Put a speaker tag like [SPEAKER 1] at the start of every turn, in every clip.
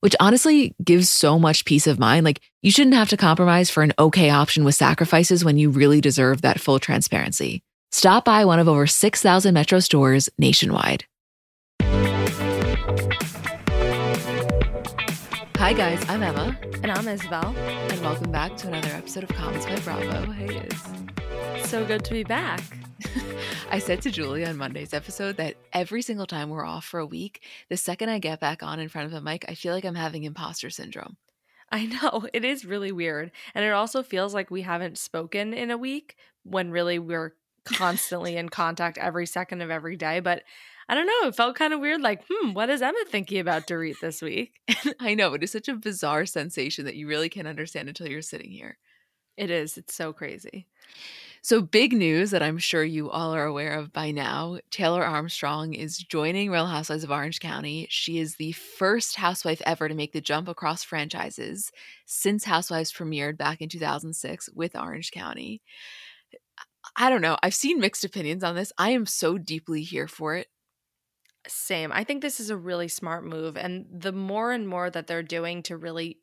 [SPEAKER 1] which honestly gives so much peace of mind. Like, you shouldn't have to compromise for an okay option with sacrifices when you really deserve that full transparency. Stop by one of over 6,000 Metro stores nationwide. Hi, guys. I'm Emma.
[SPEAKER 2] And I'm Isabel.
[SPEAKER 1] And welcome back to another episode of Comments by Bravo. Hey,
[SPEAKER 2] it's So good to be back.
[SPEAKER 1] I said to Julie on Monday's episode that every single time we're off for a week, the second I get back on in front of a mic, I feel like I'm having imposter syndrome.
[SPEAKER 2] I know. It is really weird. And it also feels like we haven't spoken in a week when really we're constantly in contact every second of every day. But I don't know. It felt kind of weird. Like, hmm, what is Emma thinking about Dorit this week?
[SPEAKER 1] I know. It is such a bizarre sensation that you really can't understand until you're sitting here.
[SPEAKER 2] It is. It's so crazy.
[SPEAKER 1] So, big news that I'm sure you all are aware of by now Taylor Armstrong is joining Real Housewives of Orange County. She is the first housewife ever to make the jump across franchises since Housewives premiered back in 2006 with Orange County. I don't know. I've seen mixed opinions on this. I am so deeply here for it.
[SPEAKER 2] Same. I think this is a really smart move. And the more and more that they're doing to really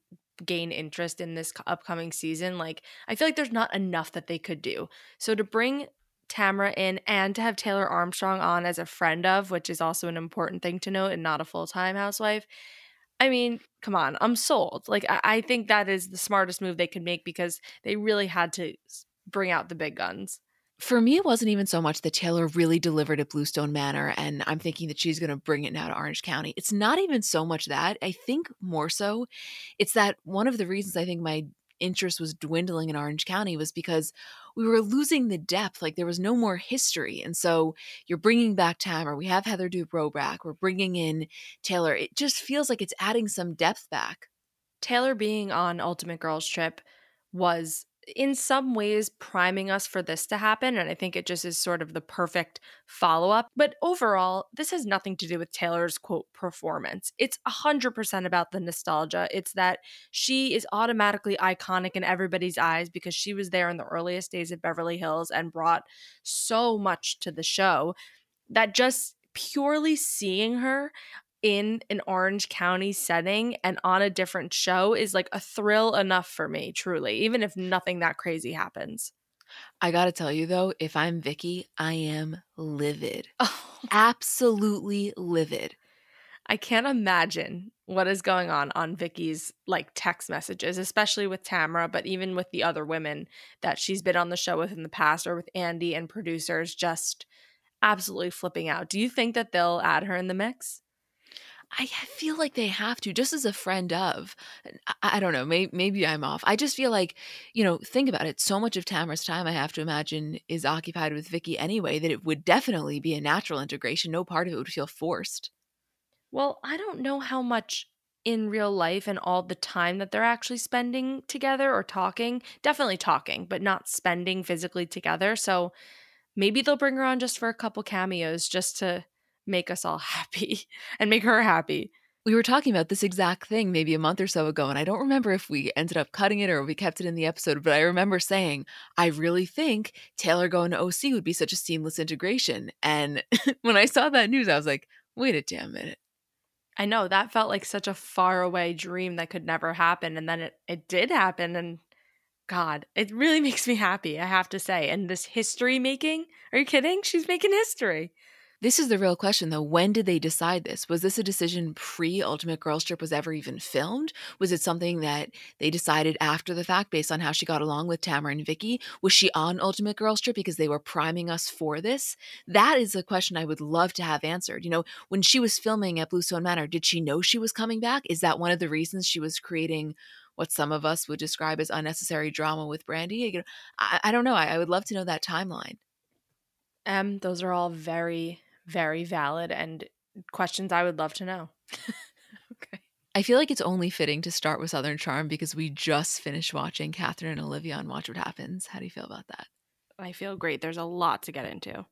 [SPEAKER 2] gain interest in this upcoming season, like, I feel like there's not enough that they could do. So to bring Tamra in and to have Taylor Armstrong on as a friend of, which is also an important thing to note and not a full time housewife. I mean, come on, I'm sold. Like, I-, I think that is the smartest move they could make because they really had to bring out the big guns
[SPEAKER 1] for me, it wasn't even so much that Taylor really delivered at Bluestone Manor, and I'm thinking that she's going to bring it now to Orange County. It's not even so much that. I think more so, it's that one of the reasons I think my interest was dwindling in Orange County was because we were losing the depth. Like there was no more history. And so you're bringing back Tamra. We have Heather Dubrow back. We're bringing in Taylor. It just feels like it's adding some depth back.
[SPEAKER 2] Taylor being on Ultimate Girls Trip was in some ways priming us for this to happen. And I think it just is sort of the perfect follow up. But overall, this has nothing to do with Taylor's quote performance. It's 100% about the nostalgia. It's that she is automatically iconic in everybody's eyes because she was there in the earliest days of Beverly Hills and brought so much to the show that just purely seeing her in an Orange County setting and on a different show is like a thrill enough for me, truly, even if nothing that crazy happens.
[SPEAKER 1] I gotta tell you though, if I'm Vicki, I am livid. Oh. Absolutely livid.
[SPEAKER 2] I can't imagine what is going on on Vicki's like text messages, especially with Tamra, but even with the other women that she's been on the show with in the past or with Andy and producers just absolutely flipping out. Do you think that they'll add her in the mix?
[SPEAKER 1] I feel like they have to, just as a friend of. I, don't know. Maybe, maybe I'm off. I just feel like, you know, think about it. So much of Tamra's time, I have to imagine, is occupied with Vicki anyway. That it would definitely be a natural integration. No part of it would feel forced.
[SPEAKER 2] Well, I don't know how much in real life and all the time that they're actually spending together or talking. Definitely talking, but not spending physically together. So maybe they'll bring her on just for a couple cameos, just to make us all happy and make her happy.
[SPEAKER 1] We were talking about this exact thing maybe a month or so ago, and I don't remember if we ended up cutting it or we kept it in the episode, but I remember saying, I really think Taylor going to OC would be such a seamless integration. And when I saw that news, I was like, wait a damn minute.
[SPEAKER 2] I know that felt like such a far away dream that could never happen. And then it, it did happen. And God, it really makes me happy, I have to say. And this history making, are you kidding? She's making history.
[SPEAKER 1] This is the real question, though. When did they decide this? Was this a decision pre Ultimate Girls Trip was ever even filmed? Was it something that they decided after the fact based on how she got along with Tamara and Vicki? Was she on Ultimate Girls Trip because they were priming us for this? That is a question I would love to have answered. You know, when she was filming at Bluestone Manor, did she know she was coming back? Is that one of the reasons she was creating what some of us would describe as unnecessary drama with Brandi. I, I don't know. I, I would love to know that timeline.
[SPEAKER 2] Um, those are all very very valid and questions I would love to know.
[SPEAKER 1] okay. I feel like it's only fitting to start with Southern Charm because we just finished watching Catherine and Olivia on Watch What Happens. How do you feel about that?
[SPEAKER 2] I feel great. There's a lot to get into.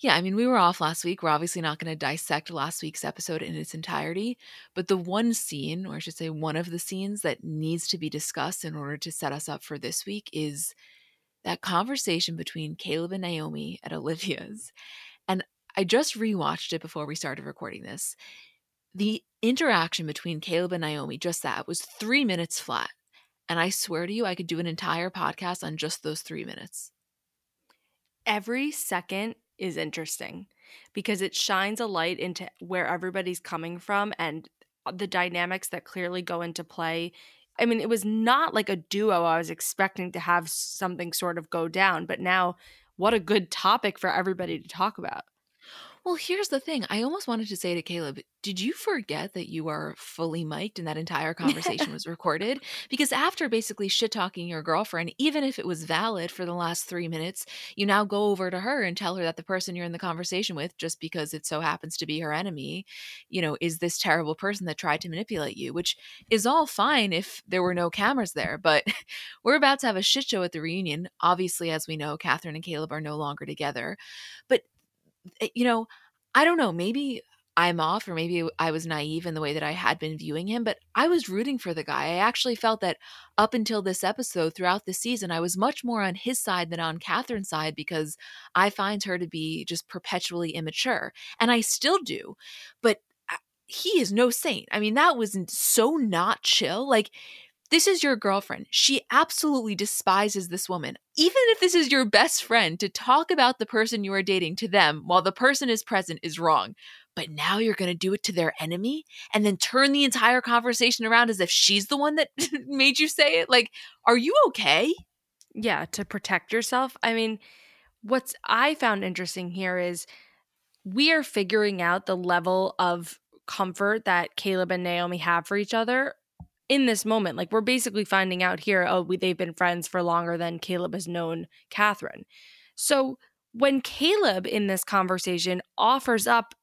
[SPEAKER 1] Yeah, I mean, we were off last week. We're obviously not going to dissect last week's episode in its entirety, but the one scene, or I should say, one of the scenes that needs to be discussed in order to set us up for this week is that conversation between Caleb and Naomi at Olivia's. And I just rewatched it before we started recording this. The interaction between Caleb and Naomi, just that, was three minutes flat. And I swear to you, I could do an entire podcast on just those three minutes.
[SPEAKER 2] Every second is interesting because it shines a light into where everybody's coming from and the dynamics that clearly go into play. I mean, it was not like a duo I was expecting to have something sort of go down, but now what a good topic for everybody to talk about.
[SPEAKER 1] Well, here's the thing. I almost wanted to say to Caleb, did you forget that you are fully mic'd and that entire conversation was recorded? Because after basically shit talking your girlfriend, even if it was valid for the last three minutes, you now go over to her and tell her that the person you're in the conversation with, just because it so happens to be her enemy, you know, is this terrible person that tried to manipulate you, which is all fine if there were no cameras there. But we're about to have a shit show at the reunion. Obviously, as we know, Catherine and Caleb are no longer together. But you know, I don't know, maybe I'm off or maybe I was naive in the way that I had been viewing him, but I was rooting for the guy. I actually felt that up until this episode, throughout the season, I was much more on his side than on Catherine's side because I find her to be just perpetually immature. And I still do. But uh, he is no saint. I mean, that was so not chill. Like, this is your girlfriend. She absolutely despises this woman. Even if this is your best friend, to talk about the person you are dating to them while the person is present is wrong. But now you're going to do it to their enemy and then turn the entire conversation around as if she's the one that made you say it? Like, are you okay?
[SPEAKER 2] Yeah, to protect yourself. I mean, what's I found interesting here is we are figuring out the level of comfort that Caleb and Naomi have for each other in this moment. Like we're basically finding out here, oh, we, they've been friends for longer than Caleb has known Catherine. So when Caleb in this conversation offers up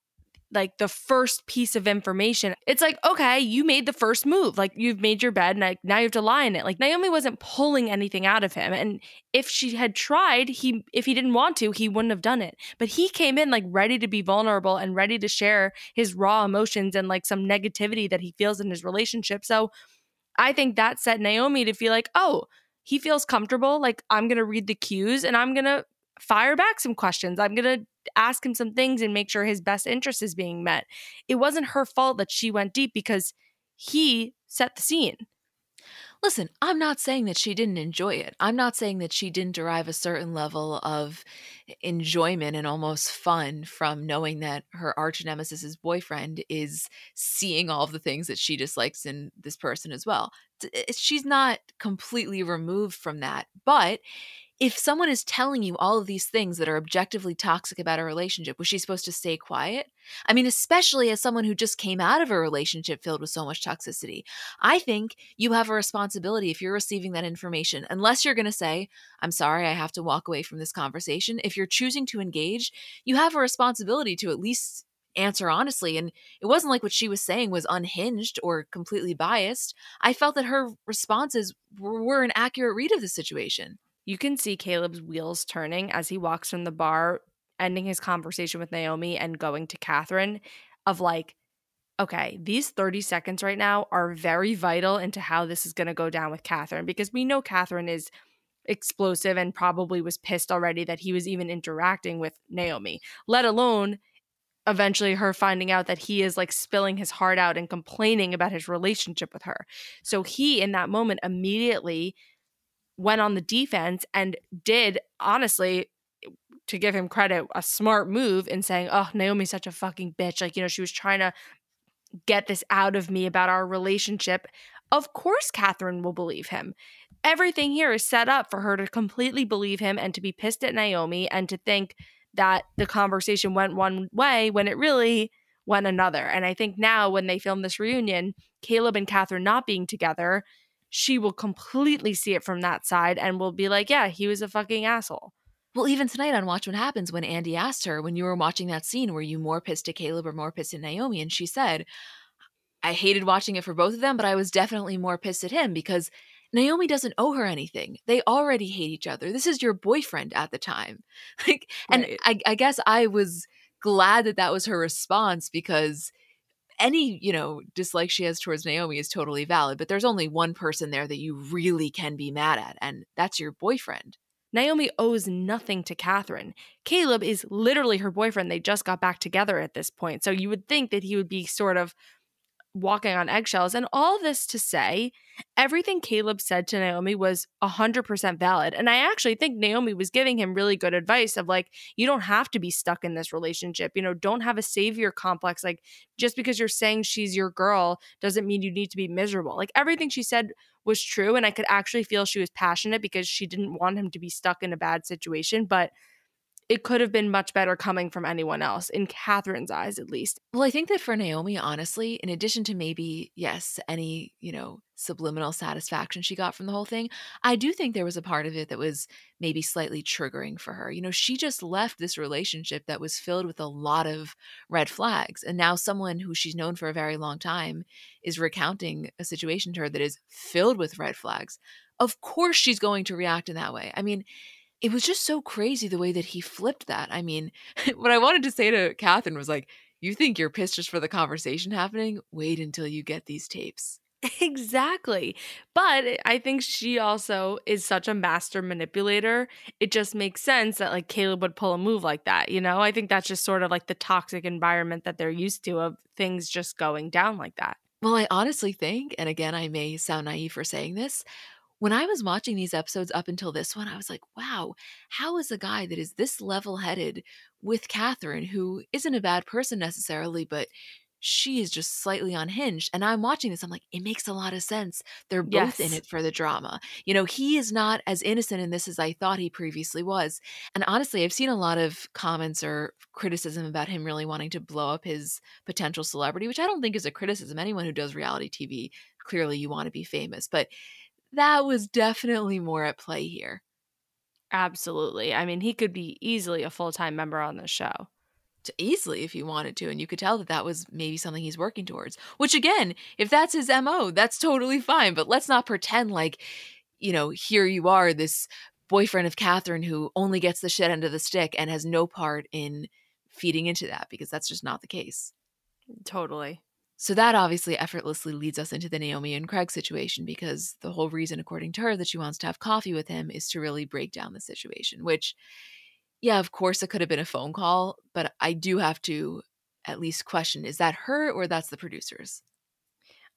[SPEAKER 2] like the first piece of information, it's like, okay, you made the first move. Like you've made your bed and like now you have to lie in it. Like Naomi wasn't pulling anything out of him. And if she had tried, he if he didn't want to, he wouldn't have done it. But he came in like ready to be vulnerable and ready to share his raw emotions and like some negativity that he feels in his relationship. So I think that set Naomi to feel like, oh, he feels comfortable. Like, I'm going to read the cues and I'm going to fire back some questions. I'm going to ask him some things and make sure his best interest is being met. It wasn't her fault that she went deep because he set the scene.
[SPEAKER 1] Listen, I'm not saying that she didn't enjoy it. I'm not saying that she didn't derive a certain level of enjoyment and almost fun from knowing that her arch nemesis's boyfriend is seeing all of the things that she dislikes in this person as well. Eh, she's not completely removed from that, but if someone is telling you all of these things that are objectively toxic about a relationship, was she supposed to stay quiet? I mean, especially as someone who just came out of a relationship filled with so much toxicity. I think you have a responsibility if you're receiving that information, unless you're going to say, I'm sorry, I have to walk away from this conversation. If you're choosing to engage, you have a responsibility to at least answer honestly. And it wasn't like what she was saying was unhinged or completely biased. I felt that her responses were an accurate read of the situation.
[SPEAKER 2] You can see Caleb's wheels turning as he walks from the bar, ending his conversation with Naomi and going to Catherine, of like, okay, these 30 seconds right now are very vital into how this is going to go down with Catherine because we know Catherine is explosive and probably was pissed already that he was even interacting with Naomi, let alone eventually her finding out that he is like spilling his heart out and complaining about his relationship with her. So he, in that moment, immediately went on the defense and did honestly to give him credit, a smart move in saying, "Oh, Naomi's such a fucking bitch." Like, you know, she was trying to get this out of me about our relationship. Of course, Catherine will believe him. Everything here is set up for her to completely believe him and to be pissed at Naomi and to think that the conversation went one way when it really went another. And I think now, when they film this reunion, Caleb and Catherine not being together, she will completely see it from that side and will be like, yeah, he was a fucking asshole.
[SPEAKER 1] Well, even tonight on Watch What Happens, when Andy asked her, when you were watching that scene, were you more pissed at Caleb or more pissed at Naomi? And she said, I hated watching it for both of them, but I was definitely more pissed at him because Naomi doesn't owe her anything. They already hate each other. This is your boyfriend at the time. Like, and. I, I guess I was glad that that was her response because any you know dislike she has towards Naomi is totally valid, but there's only one person there that you really can be mad at, and that's your boyfriend.
[SPEAKER 2] Naomi owes nothing to Catherine. Caleb is literally her boyfriend. They just got back together at this point. So you would think that he would be sort of walking on eggshells. And all this to say, everything Caleb said to Naomi was 100% valid. And I actually think Naomi was giving him really good advice of like, you don't have to be stuck in this relationship. You know, don't have a savior complex. Like, just because you're saying she's your girl doesn't mean you need to be miserable. Like, everything she said was true. And I could actually feel she was passionate because she didn't want him to be stuck in a bad situation. But it could have been much better coming from anyone else, in Catherine's eyes at least.
[SPEAKER 1] Well, I think that for Naomi, honestly, in addition to maybe, yes, any, you know, subliminal satisfaction she got from the whole thing, I do think there was a part of it that was maybe slightly triggering for her. You know, she just left this relationship that was filled with a lot of red flags. And now someone who she's known for a very long time is recounting a situation to her that is filled with red flags. Of course, she's going to react in that way. I mean, it was just so crazy the way that he flipped that. I mean, what I wanted to say to Catherine was like, you think you're pissed just for the conversation happening? Wait until you get these tapes.
[SPEAKER 2] Exactly. But I think she also is such a master manipulator. It just makes sense that like Caleb would pull a move like that, you know? I think that's just sort of like the toxic environment that they're used to of things just going down like that.
[SPEAKER 1] Well, I honestly think, and again, I may sound naive for saying this, when I was watching these episodes up until this one, I was like, wow, how is a guy that is this level headed with Catherine, who isn't a bad person necessarily, but she is just slightly unhinged. And I'm watching this, I'm like, it makes a lot of sense. They're both yes. in it for the drama. You know, he is not as innocent in this as I thought he previously was. And honestly, I've seen a lot of comments or criticism about him really wanting to blow up his potential celebrity, which I don't think is a criticism. Anyone who does reality TV, clearly you want to be famous. But that was definitely more at play here.
[SPEAKER 2] Absolutely. I mean, he could be easily a full time member on the show.
[SPEAKER 1] To easily, if he wanted to. And you could tell that that was maybe something he's working towards. Which, again, if that's his MO, that's totally fine. But let's not pretend like, you know, here you are, this boyfriend of Catherine who only gets the shit end of the stick and has no part in feeding into that because that's just not the case.
[SPEAKER 2] Totally.
[SPEAKER 1] So that obviously effortlessly leads us into the Naomi and Craig situation because the whole reason, according to her, that she wants to have coffee with him is to really break down the situation. Which, yeah, of course, it could have been a phone call, but I do have to at least question is that her or that's the producers?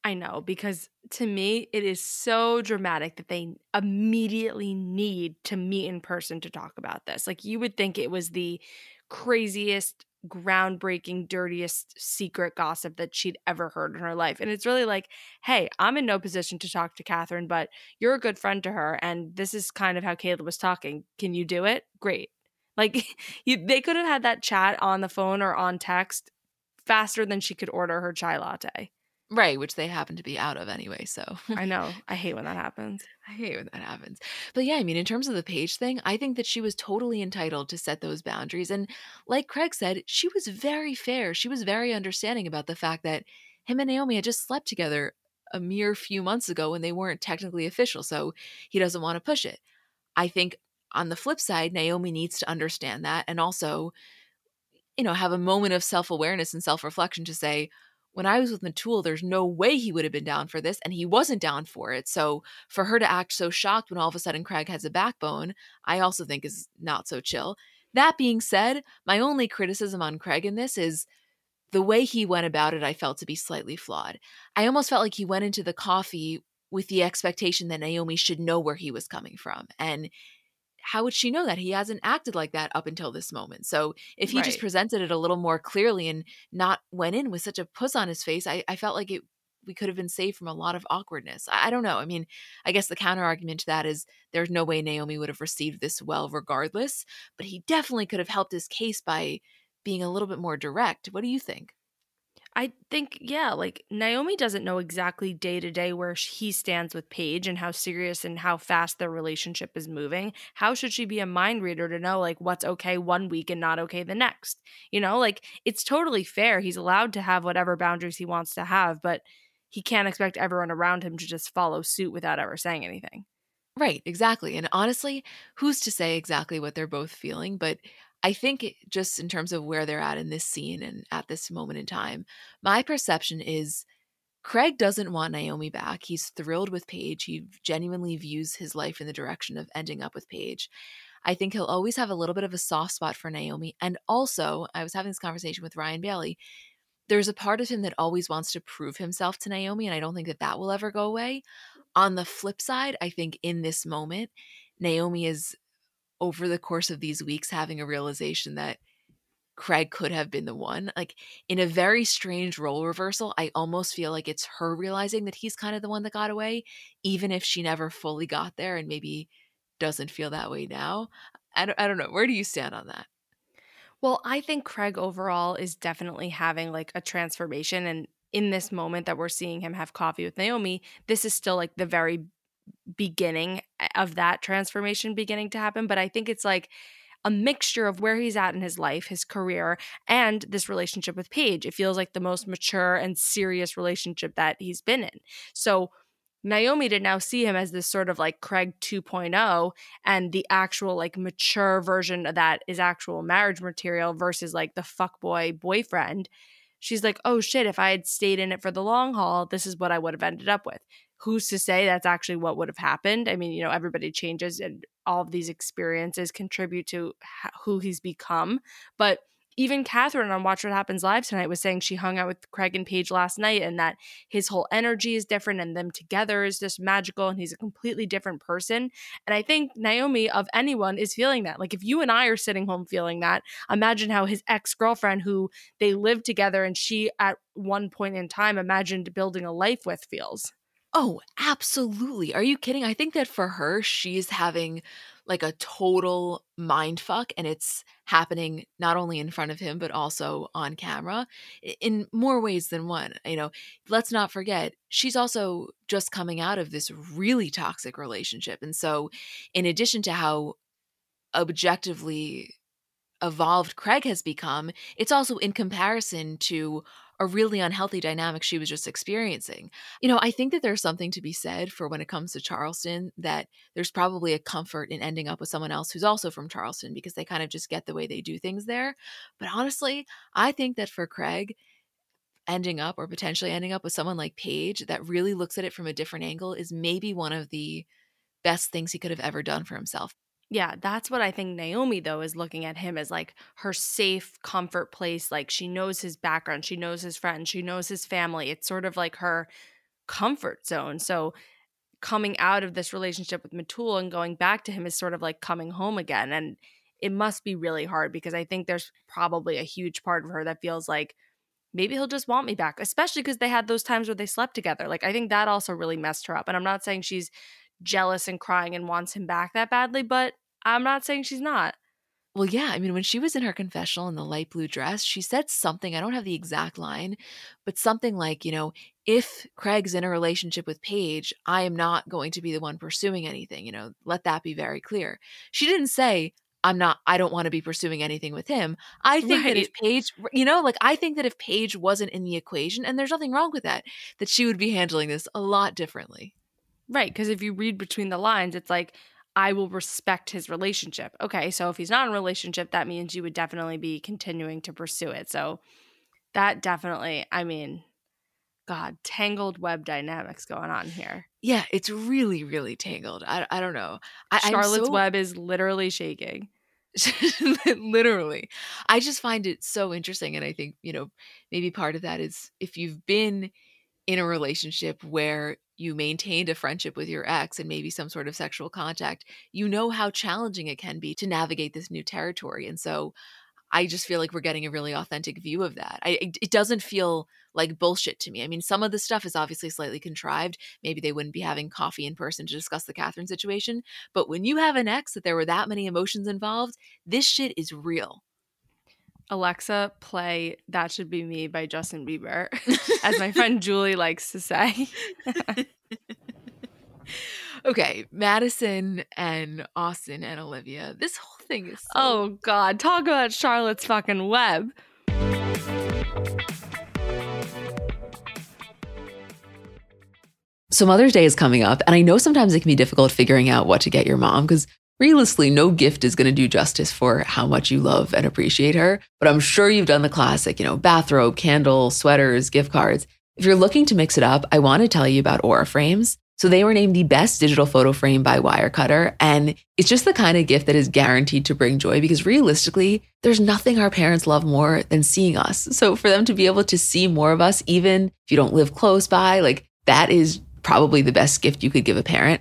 [SPEAKER 2] I know because to me, it is so dramatic that they immediately need to meet in person to talk about this. Like, you would think it was the craziest groundbreaking, dirtiest secret gossip that she'd ever heard in her life. And it's really like, hey, I'm in no position to talk to Catherine, but you're a good friend to her. And this is kind of how Caleb was talking. Can you do it? Great. Like you, they could have had that chat on the phone or on text faster than she could order her chai latte.
[SPEAKER 1] Right, which they happen to be out of anyway. So
[SPEAKER 2] I know. I hate when that happens.
[SPEAKER 1] I hate when that happens. But yeah, I mean, in terms of the Paige thing, I think that she was totally entitled to set those boundaries. And like Craig said, she was very fair. She was very understanding about the fact that him and Naomi had just slept together a mere few months ago when they weren't technically official. So he doesn't want to push it. I think on the flip side, Naomi needs to understand that and also, you know, have a moment of self awareness and self reflection to say, when I was with Metul, there's no way he would have been down for this, and he wasn't down for it. So for her to act so shocked when all of a sudden Craig has a backbone, I also think is not so chill. That being said, my only criticism on Craig in this is the way he went about it, I felt to be slightly flawed. I almost felt like he went into the coffee with the expectation that Naomi should know where he was coming from. And how would she know that? He hasn't acted like that up until this moment. So if he
[SPEAKER 2] Right.
[SPEAKER 1] just presented it a little more clearly and not went in with such a puss on his face i, I felt like it we could have been saved from a lot of awkwardness. I, I don't know. I mean i guess the counter argument to that is there's no way naomi would have received this well regardless but he definitely could have helped his case by being a little bit more direct. What do you think
[SPEAKER 2] I think, yeah, like Naomi doesn't know exactly day to day where he stands with Paige and how serious and how fast their relationship is moving. How should she be a mind reader to know like what's okay one week and not okay the next? You know, like it's totally fair. He's allowed to have whatever boundaries he wants to have, but he can't expect everyone around him to just follow suit without ever saying anything.
[SPEAKER 1] Right, exactly. And honestly, who's to say exactly what they're both feeling? But I think just in terms of where they're at in this scene and at this moment in time, my perception is Craig doesn't want Naomi back. He's thrilled with Paige. He genuinely views his life in the direction of ending up with Paige. I think he'll always have a little bit of a soft spot for Naomi. And also, I was having this conversation with Ryan Bailey. There's a part of him that always wants to prove himself to Naomi, and I don't think that that will ever go away. On the flip side, I think in this moment, Naomi is over the course of these weeks having a realization that Craig could have been the one. Like in a very strange role reversal, I almost feel like it's her realizing that he's kind of the one that got away, even if she never fully got there and maybe doesn't feel that way now. I don't, I don't know. Where do you stand on that?
[SPEAKER 2] Well, I think Craig overall is definitely having like a transformation. And in this moment that we're seeing him have coffee with Naomi, this is still like the very beginning eh, of that transformation beginning to happen. But I think it's like a mixture of where he's at in his life, his career, and this relationship with Paige. It feels like the most mature and serious relationship that he's been in. So Naomi to now see him as this sort of like Craig 2.0 and the actual like mature version of that is actual marriage material versus like the fuckboy boyfriend. She's like, oh shit, if I had stayed in it for the long haul, this is what I would have ended up with. Who's to say that's actually what would have happened? I mean, you know, everybody changes and all of these experiences contribute to who he's become. But even Catherine on Watch What Happens Live tonight was saying she hung out with Craig and Paige last night and that his whole energy is different and them together is just magical and he's a completely different person. And I think Naomi, of anyone, is feeling that. Like if you and I are sitting home feeling that, imagine how his ex girlfriend, who they lived together and she at one point in time imagined building a life with, feels.
[SPEAKER 1] Oh, absolutely. Are you kidding? I think that for her, she's having like a total mind fuck and it's happening not only in front of him but also on camera in more ways than one. You know, let's not forget she's also just coming out of this really toxic relationship. And so in addition to how objectively evolved Craig has become, it's also in comparison to a really unhealthy dynamic she was just experiencing. You know, I think that there's something to be said for when it comes to Charleston that there's probably a comfort in ending up with someone else who's also from Charleston because they kind of just get the way they do things there. But honestly, I think that for Craig, ending up or potentially ending up with someone like Paige that really looks at it from a different angle is maybe one of the best things he could have ever done for himself.
[SPEAKER 2] Yeah, that's what I think Naomi though is looking at him as like her safe comfort place. Like she knows his background, she knows his friends, she knows his family. It's sort of like her comfort zone. So coming out of this relationship with Metul and going back to him is sort of like coming home again. And it must be really hard because I think there's probably a huge part of her that feels like maybe he'll just want me back, especially because they had those times where they slept together. Like I think that also really messed her up. And I'm not saying she's jealous and crying and wants him back that badly, but I'm not saying she's not.
[SPEAKER 1] Well, yeah. I mean, when she was in her confessional in the light blue dress, she said something. I don't have the exact line, but something like, you know, if Craig's in a relationship with Paige, I am not going to be the one pursuing anything. You know, let that be very clear. She didn't say, I'm not, I don't want to be pursuing anything with him. I think that if Paige, you know, like I think that if Paige wasn't in the equation, and there's nothing wrong with that, that she would be handling this a lot differently.
[SPEAKER 2] Right. Because if you read between the lines, it's like, I will respect his relationship. Okay. So if he's not in a relationship, that means you would definitely be continuing to pursue it. So that definitely, I mean, God, tangled web dynamics going on here.
[SPEAKER 1] Yeah, it's really, really tangled. I, I don't know. I,
[SPEAKER 2] Charlotte's
[SPEAKER 1] so-
[SPEAKER 2] web is literally shaking.
[SPEAKER 1] literally i just find it so interesting and i think you know maybe part of that is if you've been in a relationship where you maintained a friendship with your ex and maybe some sort of sexual contact, you know how challenging it can be to navigate this new territory. And so I just feel like we're getting a really authentic view of that. I, it doesn't feel like bullshit to me. I mean, some of the stuff is obviously slightly contrived. Maybe they wouldn't be having coffee in person to discuss the Catherine situation. But when you have an ex that there were that many emotions involved, this shit is real.
[SPEAKER 2] Alexa, play That Should Be Me by Justin Bieber, as my friend Julie likes to say.
[SPEAKER 1] okay, Madison and Austin and Olivia. This whole thing is so-
[SPEAKER 2] Oh god, talk about Charlotte's fucking web.
[SPEAKER 1] So Mother's Day is coming up, and I know sometimes it can be difficult figuring out what to get your mom because realistically, no gift is going to do justice for how much you love and appreciate her. But I'm sure you've done the classic, you know, bathrobe, candle, sweaters, gift cards. If you're looking to mix it up, I want to tell you about Aura Frames. So they were named the best digital photo frame by Wirecutter. And it's just the kind of gift that is guaranteed to bring joy because realistically, there's nothing our parents love more than seeing us. So for them to be able to see more of us, even if you don't live close by, like that is probably the best gift you could give a parent.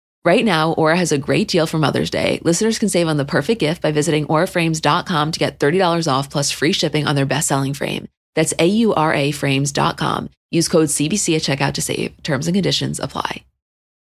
[SPEAKER 1] Right now, Aura has a great deal for Mother's Day. Listeners can save on the perfect gift by visiting auraframes.com to get $30 off plus free shipping on their best-selling frame. That's A-U-R-A frames.com. Use code CBC at checkout to save. Terms and conditions apply.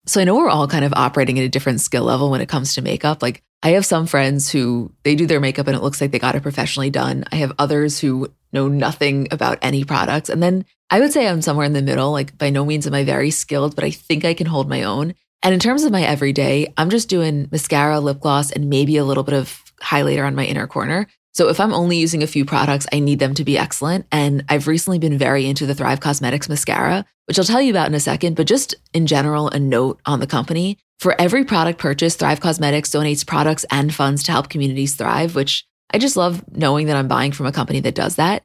[SPEAKER 1] So I know we're all kind of operating at a different skill level when it comes to makeup. Like I have some friends who they do their makeup and it looks like they got it professionally done. I have others who know nothing about any products. And then I would say I'm somewhere in the middle. Like by no means am I very skilled, but I think I can hold my own. And in terms of my everyday, I'm just doing mascara, lip gloss, and maybe a little bit of highlighter on my inner corner. So if I'm only using a few products, I need them to be excellent. And I've recently been very into the Thrive Causemetics mascara, which I'll tell you about in a second. But just in general, a note on the company. For every product purchase, Thrive Causemetics donates products and funds to help communities thrive, which I just love knowing that I'm buying from a company that does that.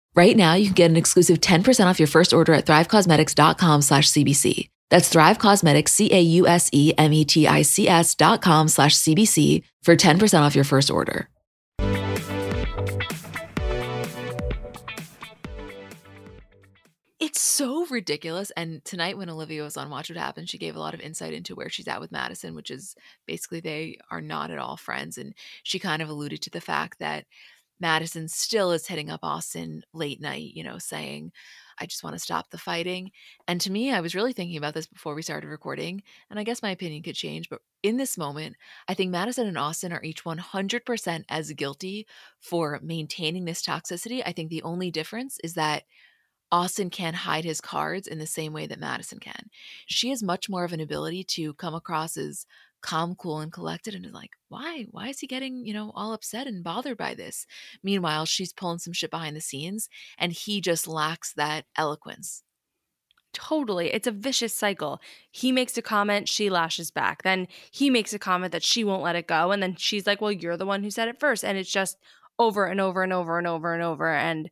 [SPEAKER 1] Right now, you can get an exclusive 10% off your first order at thrivecausemetics.com slash CBC. That's Thrive Causemetics, C-A-U-S-E-M-E-T-I-C-S dot com slash CBC for 10% off your first order. It's so ridiculous. And tonight, when Olivia was on Watch What Happens, she gave a lot of insight into where she's at with Madison, which is basically they are not at all friends. And she kind of alluded to the fact that Madison still is hitting up Austin late night, you know, saying, I just want to stop the fighting. And to me, I was really thinking about this before we started recording. And I guess my opinion could change. But in this moment, I think Madison and Austin are each 100% as guilty for maintaining this toxicity. I think the only difference is that Austin can't hide his cards in the same way that Madison can. She has much more of an ability to come across as calm, cool, and collected and is like, why? Why is he getting, you know, all upset and bothered by this? Meanwhile, she's pulling some shit behind the scenes and he just lacks that eloquence.
[SPEAKER 2] Totally. It's a vicious cycle. He makes a comment, she lashes back. Then he makes a comment that she won't let it go. And then she's like, well, you're the one who said it first. And it's just over and over and over and over and over. And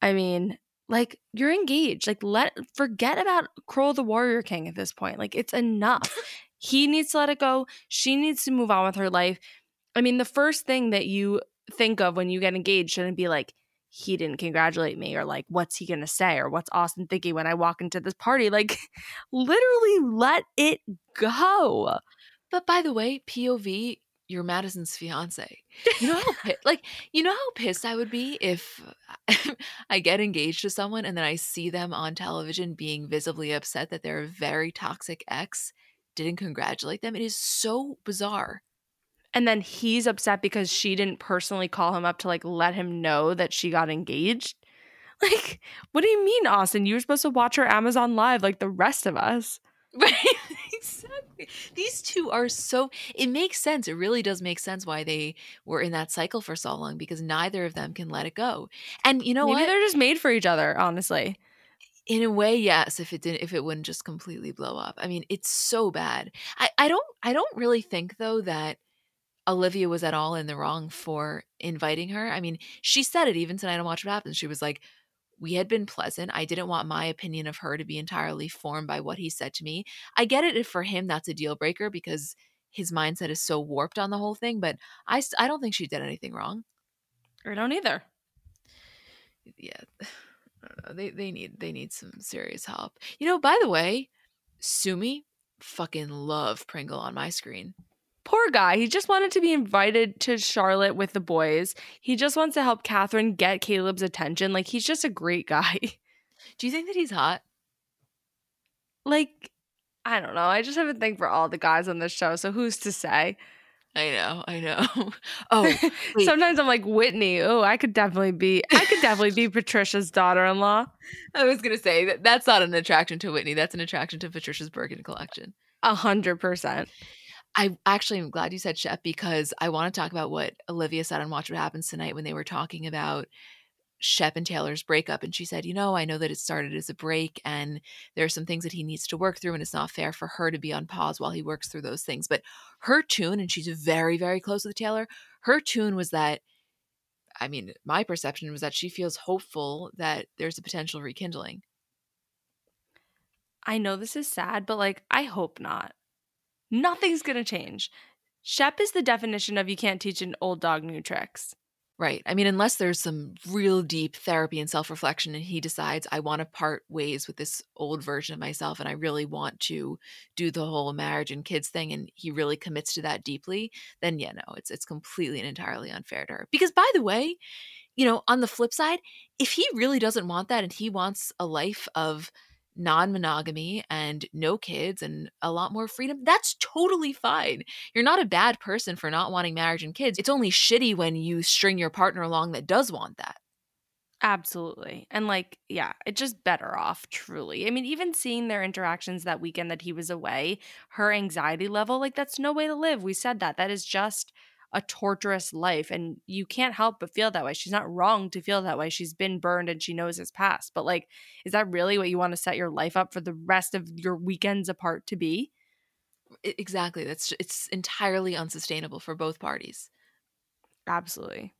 [SPEAKER 2] I mean, like you're engaged like let forget about Kroll the warrior king at this point like it's enough he needs to let it go she needs to move on with her life. I mean the first thing that you think of when you get engaged shouldn't be like he didn't congratulate me or like what's he gonna say? or what's austin thinking when i walk into this party? Like literally let it go.
[SPEAKER 1] But by the way pov you're Madison's fiance. You know how like you know how pissed I would be if I get engaged to someone and then I see them on television being visibly upset that their very toxic ex didn't congratulate them. It is so bizarre.
[SPEAKER 2] and then he's upset because she didn't personally call him up to like let him know that she got engaged. Like, what do you mean, Austin? You were supposed to watch her Amazon Live like the rest of us.
[SPEAKER 1] Right. exactly. These two are so it makes sense. It really does make sense why they were in that cycle for so long because neither of them can let it go. And you know
[SPEAKER 2] Maybe
[SPEAKER 1] what?
[SPEAKER 2] they're just made for each other, honestly.
[SPEAKER 1] In a way, yes, if it didn't if it wouldn't just completely blow up. I mean, it's so bad. I, I don't I don't really think though that Olivia was at all in the wrong for inviting her. I mean, she said it even tonight on Watch What Happens. She was like, we had been pleasant. I didn't want my opinion of her to be entirely formed by what he said to me. I get it if for him that's a deal breaker because his mindset is so warped on the whole thing, but I, I don't think she did anything wrong.
[SPEAKER 2] Or I don't either.
[SPEAKER 1] Yeah. They they need they need some serious help. You know, by the way, Sumi fucking love Pringle on my screen.
[SPEAKER 2] Poor guy. He just wanted to be invited to Charlotte with the boys. He just wants to help Catherine get Caleb's attention. Like, he's just a great guy.
[SPEAKER 1] Do you think that he's hot?
[SPEAKER 2] Like, I don't know. I just have a thing for all the guys on this show. So who's to say?
[SPEAKER 1] I know, I know. Oh,
[SPEAKER 2] sometimes I'm like Whitney. Oh, I could definitely be. I could definitely be Patricia's daughter-in-law.
[SPEAKER 1] I was gonna say that that's not an attraction to Whitney. That's an attraction to Patricia's Birkin collection.
[SPEAKER 2] A hundred percent.
[SPEAKER 1] I actually am glad you said Shep because I want to talk about what Olivia said on Watch What Happens Tonight when they were talking about Shep and Taylor's breakup. And she said, You know, I know that it started as a break and there are some things that he needs to work through, and it's not fair for her to be on pause while he works through those things. But her tune, and she's very, very close with Taylor, her tune was that. I mean, my perception was that she feels hopeful that there's a potential rekindling.
[SPEAKER 2] I know this is sad, but like, I hope not. Nothing's going to change. Shep is the definition of you can't teach an old dog new tricks.
[SPEAKER 1] Right. I mean, unless there's some real deep therapy and self reflection, and he decides, I want to part ways with this old version of myself, and I really want to do the whole marriage and kids thing, and he really commits to that deeply, then yeah, no, it's it's completely and entirely unfair to her. Because by the way, you know, on the flip side, if he really doesn't want that and he wants a life of non monogamy and no kids and a lot more freedom, that's totally fine. You're not a bad person for not wanting marriage and kids. It's only shitty when you string your partner along that does want that.
[SPEAKER 2] Absolutely. And like, yeah, it's just better off, truly. I mean, even seeing their interactions that weekend that he was away, her anxiety level, like, that's no way to live. We said that. That is just a torturous life and you can't help but feel that way. She's not wrong to feel that way. She's been burned and she knows his past. But like is that really what you want to set your life up for the rest of your weekends apart to be?
[SPEAKER 1] Exactly. That's it's entirely unsustainable for both parties.
[SPEAKER 2] Absolutely.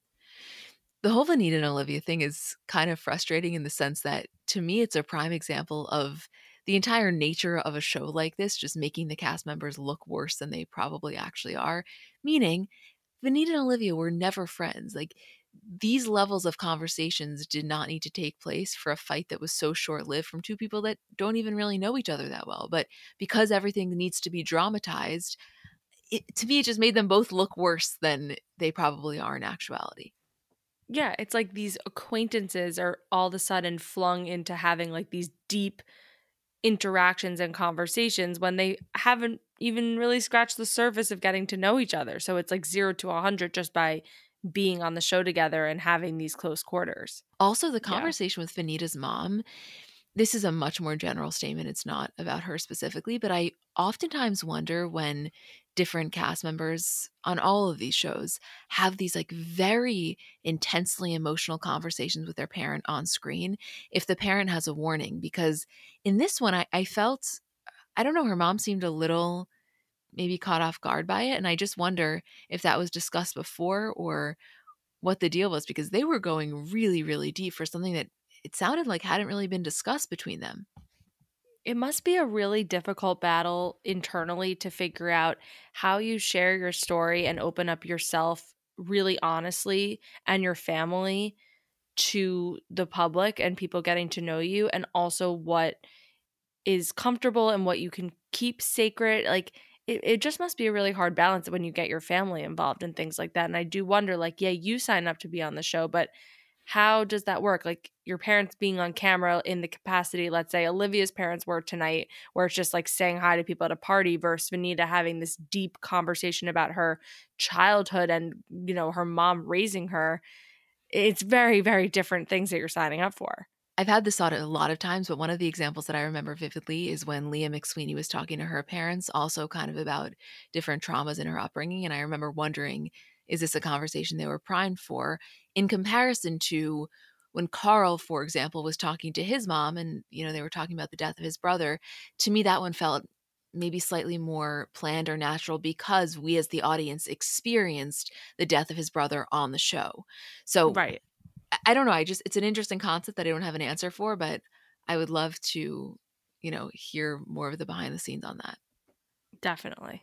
[SPEAKER 1] The whole Venita and Olivia thing is kind of frustrating in the sense that to me it's a prime example of the entire nature of a show like this just making the cast members look worse than they probably actually are. Meaning, Venita and Olivia were never friends. Like these levels of conversations did not need to take place for a fight that was so short lived from two people that don't even really know each other that well. But because everything needs to be dramatized, it, to me, it just made them both look worse than they probably are in actuality.
[SPEAKER 2] Yeah, it's like these acquaintances are all of a sudden flung into having like these deep interactions and conversations when they haven't even really scratched the surface of getting to know each other. So it's like zero to a 100 just by being on the show together and having these close quarters.
[SPEAKER 1] Also, the conversation yeah. with Venita's mom, this is a much more general statement. It's not about her specifically, but I oftentimes wonder when different cast members on all of these shows have these like very intensely emotional conversations with their parent on screen if the parent has a warning because in this one I, I felt i don't know her mom seemed a little maybe caught off guard by it and i just wonder if that was discussed before or what the deal was because they were going really really deep for something that it sounded like hadn't really been discussed between them
[SPEAKER 2] it must be a really difficult battle internally to figure out how you share your story and open up yourself really honestly and your family to the public and people getting to know you and also what is comfortable and what you can keep sacred. Like it, it just must be a really hard balance when you get your family involved and things like that. And i do wonder like yeah you sign up to be on the show but how does that work? Like your parents being on camera in the capacity, let's say Olivia's parents were tonight, where it's just like saying hi to people at a party versus Venita having this deep conversation about her childhood and, you know, her mom raising her. It's very, very different things that you're signing up for.
[SPEAKER 1] I've had this thought a lot of times, but one of the examples that I remember vividly is when Leah McSweeney was talking to her parents, also kind of about different traumas in her upbringing. And I remember wondering, is this a conversation they were primed for? In comparison to when Carl, for example, was talking to his mom and, you know, they were talking about the death of his brother, to me, that one felt maybe slightly more planned or natural because we as the audience experienced the death of his brother on the show. So,
[SPEAKER 2] right.
[SPEAKER 1] I don't know. I just it's an interesting concept that I don't have an answer for, but I would love to, you know, hear more of the behind the scenes on that.
[SPEAKER 2] Definitely.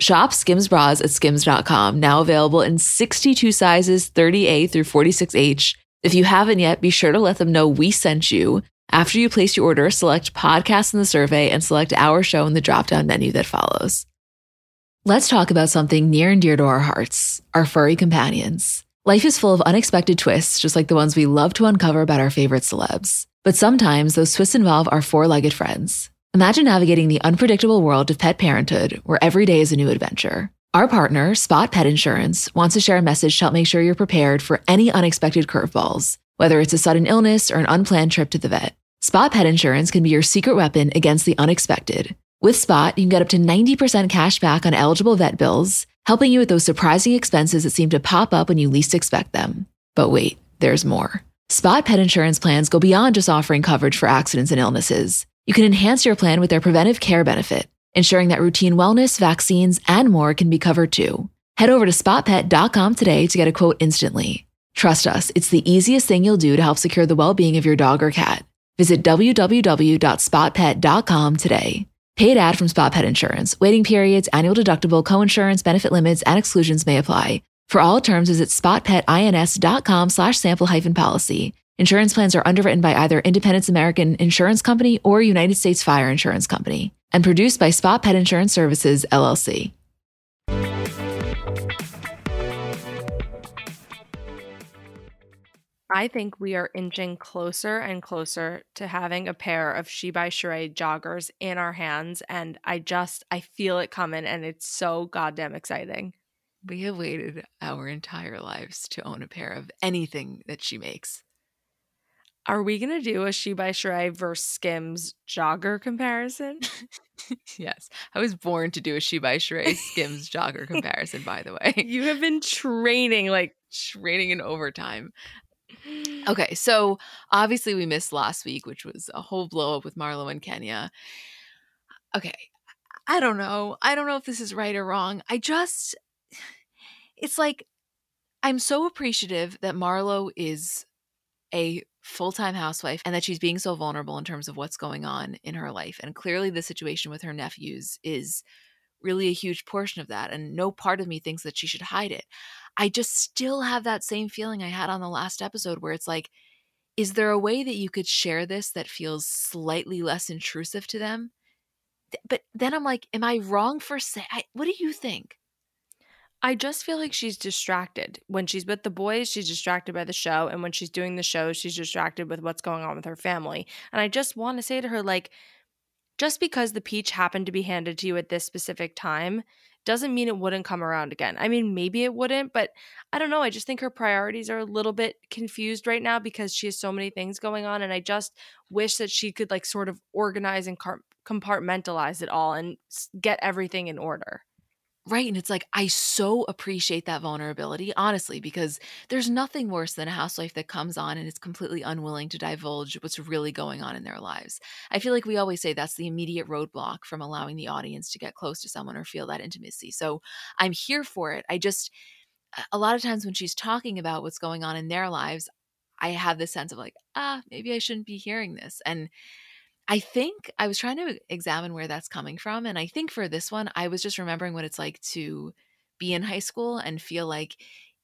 [SPEAKER 1] Shop Skims bras at skims.com, now available in 62 sizes 30A through 46H. If you haven't yet, be sure to let them know we sent you. After you place your order, select podcast in the survey and select our show in the drop down menu that follows. Let's talk about something near and dear to our hearts our furry companions. Life is full of unexpected twists, just like the ones we love to uncover about our favorite celebs. But sometimes those twists involve our four legged friends. Imagine navigating the unpredictable world of pet parenthood, where every day is a new adventure. Our partner, Spot Pet Insurance, wants to share a message to help make sure you're prepared for any unexpected curveballs, whether it's a sudden illness or an unplanned trip to the vet. Spot Pet Insurance can be your secret weapon against the unexpected. With Spot, you can get up to 90% cash back on eligible vet bills, helping you with those surprising expenses that seem to pop up when you least expect them. But wait, there's more. Spot Pet Insurance plans go beyond just offering coverage for accidents and illnesses. You can enhance your plan with their preventive care benefit, ensuring that routine wellness, vaccines, and more can be covered too. Head over to spotpet.com today to get a quote instantly. Trust us, it's the easiest thing you'll do to help secure the well being of your dog or cat. Visit www.spotpet.com today. Paid ad from Spot Pet Insurance. Waiting periods, annual deductible, coinsurance, benefit limits, and exclusions may apply. For all terms, visit spotpetins.com slash sample hyphen policy. Insurance plans are underwritten by either Independence American Insurance Company or United States Fire Insurance Company and produced by Spot Pet Insurance Services, LLC.
[SPEAKER 2] I think we are inching closer and closer to having a pair of She by Sheree joggers in our hands. And I just, I feel it coming and it's so goddamn exciting.
[SPEAKER 1] We have waited our entire lives to own a pair of anything that she makes.
[SPEAKER 2] Are we going to do a She by Sheree versus Skims jogger comparison?
[SPEAKER 1] yes. I was born to do a She by Sheree Skims jogger comparison, by the way.
[SPEAKER 2] You have been training like
[SPEAKER 1] training in overtime. Okay, so obviously we missed last week, which was a whole blow up with Marlo and Kenya. Okay, I don't know. I don't know if this is right or wrong. I just, it's like, I'm so appreciative that Marlo is a full time housewife and that she's being so vulnerable in terms of what's going on in her life. And clearly, the situation with her nephews is really a huge portion of that. And no part of me thinks that she should hide it. I just still have that same feeling I had on the last episode where it's like, is there a way that you could share this that feels slightly less intrusive to them? But then I'm like, am I wrong for saying, what do you think?
[SPEAKER 2] I just feel like she's distracted. When she's with the boys, she's distracted by the show. And when she's doing the show, she's distracted with what's going on with her family. And I just want to say to her, like, just because the peach happened to be handed to you at this specific time doesn't mean it wouldn't come around again. I mean, maybe it wouldn't, but I don't know. I just think her priorities are a little bit confused right now because she has so many things going on. And I just wish that she could, like, sort of organize and compartmentalize it all and get everything in order.
[SPEAKER 1] Right. And it's like, I so appreciate that vulnerability, honestly, because there's nothing worse than a housewife that comes on and is completely unwilling to divulge what's really going on in their lives. I feel like we always say that's the immediate roadblock from allowing the audience to get close to someone or feel that intimacy. So I'm here for it. I just, a lot of times when she's talking about what's going on in their lives, I have this sense of like, ah, maybe I shouldn't be hearing this. And I think I was trying to examine where that's coming from. And I think for this one, I was just remembering what it's like to be in high school and feel like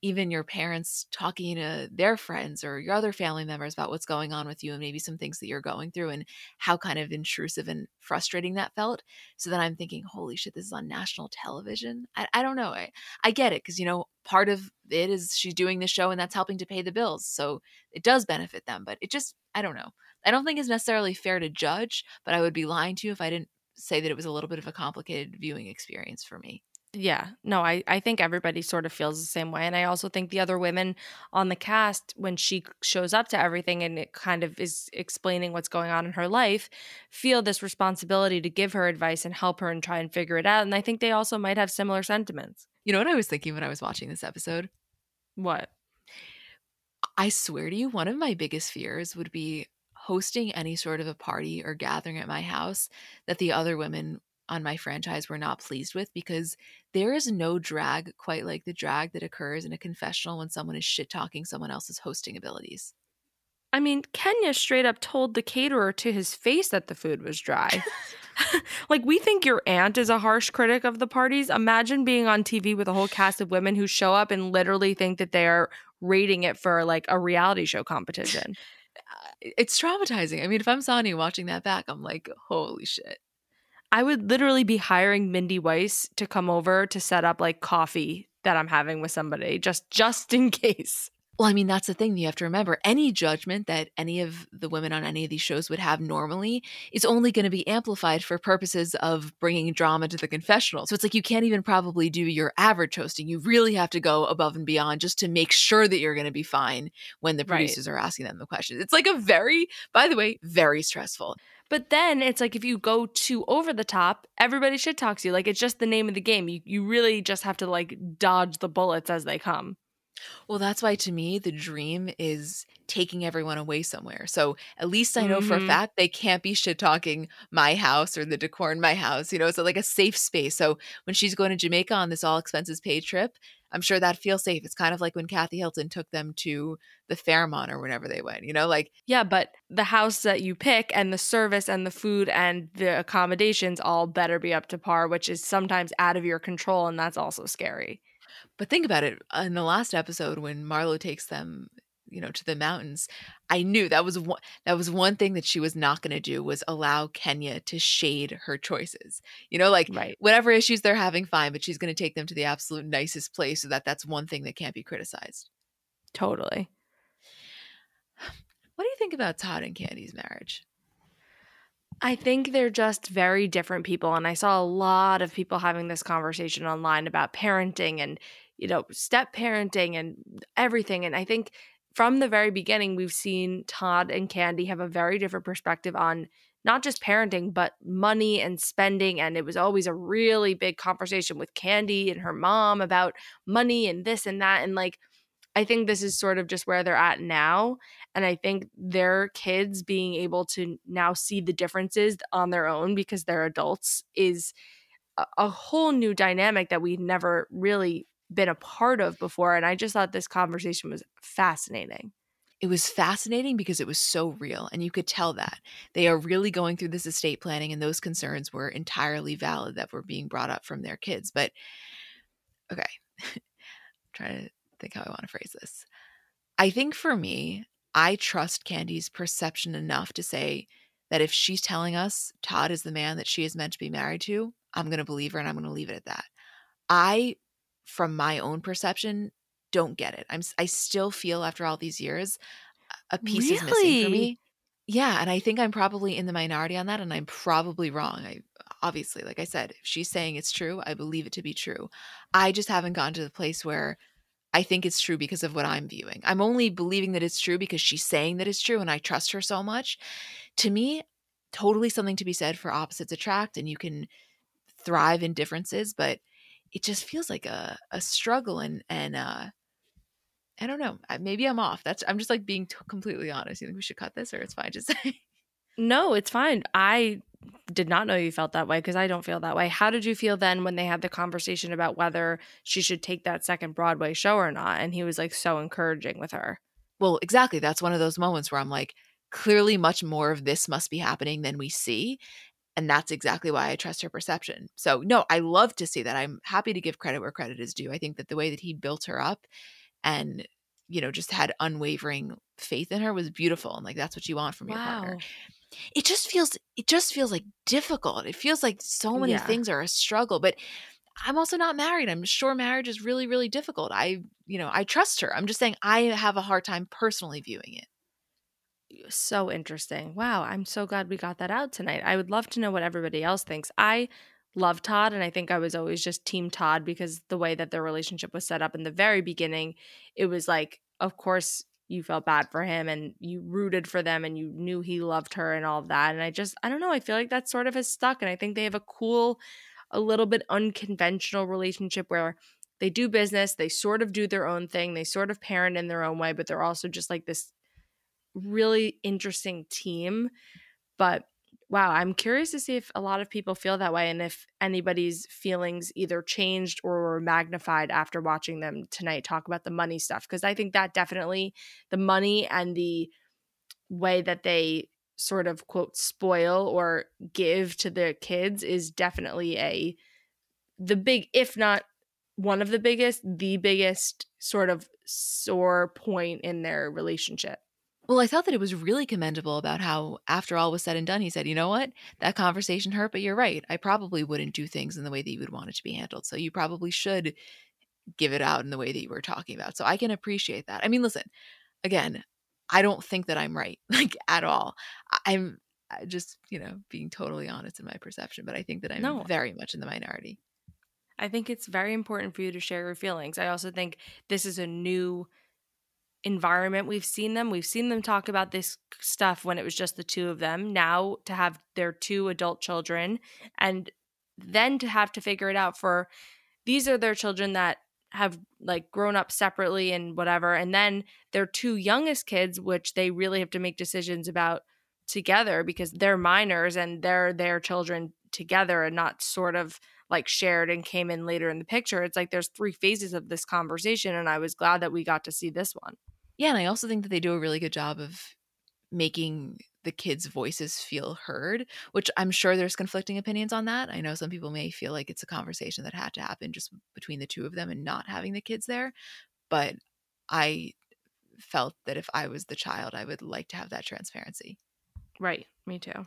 [SPEAKER 1] even your parents talking to their friends or your other family members about what's going on with you and maybe some things that you're going through and how kind of intrusive and frustrating that felt. So then I'm thinking, holy shit, this is on national television. I, I don't know. I, I get it because, you know, part of it is she's doing the show and that's helping to pay the bills. So it does benefit them, but it just, I don't know. I don't think it's necessarily fair to judge, but I would be lying to you if I didn't say that it was a little bit of a complicated viewing experience for me.
[SPEAKER 2] Yeah, no, I, I think everybody sort of feels the same way. And I also think the other women on the cast, when she shows up to everything and it kind of is explaining what's going on in her life, feel this responsibility to give her advice and help her and try and figure it out. And I think they also might have similar sentiments.
[SPEAKER 1] You know what I was thinking when I was watching this episode?
[SPEAKER 2] What?
[SPEAKER 1] I swear to you, one of my biggest fears would be hosting any sort of a party or gathering at my house that the other women on my franchise were not pleased with because there is no drag quite like the drag that occurs in a confessional when someone is shit talking someone else's hosting abilities.
[SPEAKER 2] I mean, Kenya straight up told the caterer to his face that the food was dry. like, we think your aunt is a harsh critic of the parties. Imagine being on TV with a whole cast of women who show up and literally think that they are rating it for like a reality show competition
[SPEAKER 1] it's traumatizing. I mean, if I'm Sanya watching that back, I'm like, holy shit.
[SPEAKER 2] I would literally be hiring Mindy Weiss to come over to set up like coffee that I'm having with somebody just just in case.
[SPEAKER 1] Well, I mean, that's the thing you have to remember. Any judgment that any of the women on any of these shows would have normally is only going to be amplified for purposes of bringing drama to the confessional. So it's like you can't even probably do your average hosting. You really have to go above and beyond just to make sure that you're going to be fine when the producers right. are asking them the questions. It's like a very, by the way, very stressful.
[SPEAKER 2] But then it's like if you go too over the top, everybody shit talks you. Like it's just the name of the game. You you really just have to like dodge the bullets as they come.
[SPEAKER 1] Well, that's why to me, the dream is taking everyone away somewhere. So at least I know mm-hmm. for a mm-hmm. fact they can't be shit talking my house or the decor in my house. You know, it's like a safe space. So when she's going to Jamaica on this all expenses paid trip, I'm sure that feels safe. It's kind of like when Kathy Hilton took them to the Fairmont or whenever they went, you know, like.
[SPEAKER 2] Yeah, but the house that you pick and the service and the food and the accommodations all better be up to par, which is sometimes out of your control. And that's also scary.
[SPEAKER 1] But think about it. In the last episode, when Marlo takes them, you know, to the mountains, I knew that was one that was one thing that she was not going to do was allow Kenya to shade her choices. You know, like right. whatever issues they're having, fine, but she's going to take them to the absolute nicest place so that that's one thing that can't be criticized.
[SPEAKER 2] Totally.
[SPEAKER 1] What do you think about Todd and Kandi's marriage?
[SPEAKER 2] I think they're just very different people. And I saw a lot of people having this conversation online about parenting and, you know, step parenting and everything. And I think from the very beginning, we've seen Todd and Kandi have a very different perspective on not just parenting, but money and spending. And it was always a really big conversation with Kandi and her mom about money and this and that. And like, I think this is sort of just where they're at now. And I think their kids being able to now see the differences on their own because they're adults is a, whole new dynamic that we've never really been a part of before. And I just thought this conversation was fascinating.
[SPEAKER 1] it was fascinating because it was so real and you could tell that they are really going through this estate planning and those concerns were entirely valid that were being brought up from their kids but okay I'm trying to think how i want to phrase this i think for me i trust Kandi's perception enough to say that if she's telling us todd is the man that she is meant to be married to i'm going to believe her and i'm going to leave it at that i from my own perception don't get it. I'm I still feel after all these years a piece really? is missing for me. Yeah, and I think I'm probably in the minority on that and I'm probably wrong. I obviously, like I said, if she's saying it's true, I believe it to be true. I just haven't gotten to the place where I think it's true because of what I'm viewing. I'm only believing that it's true because she's saying that it's true and I trust her so much. To me, totally something to be said for opposites attract and you can thrive in differences, but it just feels like a a struggle and and uh I don't know. Maybe I'm off. That's I'm just like being t- completely honest. You think we should cut this or it's fine just say?
[SPEAKER 2] No, it's fine. I did not know you felt that way because I don't feel that way. How did you feel then when they had the conversation about whether she should take that second Broadway show or not? And he was like so encouraging with her.
[SPEAKER 1] Well, exactly. That's one of those moments where I'm like, clearly much more of this must be happening than we see. And that's exactly why I trust her perception. So, no, I love to see that. I'm happy to give credit where credit is due. I think that the way that he built her up and you know just had unwavering faith in her was beautiful and like that's what you want from your wow. partner it just feels it just feels like difficult it feels like so many yeah. things are a struggle but i'm also not married i'm sure marriage is really really difficult i you know i trust her i'm just saying i have a hard time personally viewing it
[SPEAKER 2] so interesting wow i'm so glad we got that out tonight i would love to know what everybody else thinks i love Todd. And I think I was always just Team Todd because the way that their relationship was set up in the very beginning, it was like, of course, you felt bad for him and you rooted for them and you knew he loved her and all of that. And I just, I don't know, I feel like that sort of has stuck. And I think they have a cool, a little bit unconventional relationship where they do business, they sort of do their own thing, they sort of parent in their own way, but they're also just like this really interesting team. But wow, I'm curious to see if a lot of people feel that way and if anybody's feelings either changed or were magnified after watching them tonight talk about the money stuff. Because I think that definitely the money and the way that they sort of quote spoil or give to their kids is definitely a the big if not one of the biggest the biggest sort of sore point in their relationship
[SPEAKER 1] well, I thought that it was really commendable about how, after all was said and done, he said, You know what? That conversation hurt, but you're right. I probably wouldn't do things in the way that you would want it to be handled. So you probably should give it out in the way that you were talking about. So I can appreciate that. I mean, listen, again, I don't think that I'm right, like at all. I'm just, you know, being totally honest in my perception, but I think that I'm no. very much in the minority.
[SPEAKER 2] I think it's very important for you to share your feelings. I also think this is a new environment. We've seen them. We've seen them talk about this stuff when it was just the two of them. Now to have their two adult children and then to have to figure it out for these are their children that have like grown up separately and whatever and then their two youngest kids which they really have to make decisions about together because they're minors and they're their children together and not sort of like shared and came in later in the picture it's like there's three phases of this conversation and i was glad that we got to see this one
[SPEAKER 1] yeah, and I also think that they do a really good job of making the kids' voices feel heard, which I'm sure there's conflicting opinions on that. I know some people may feel like it's a conversation that had to happen just between the two of them and not having the kids there, but I felt that if I was the child, I would like to have that transparency.
[SPEAKER 2] Right, me too.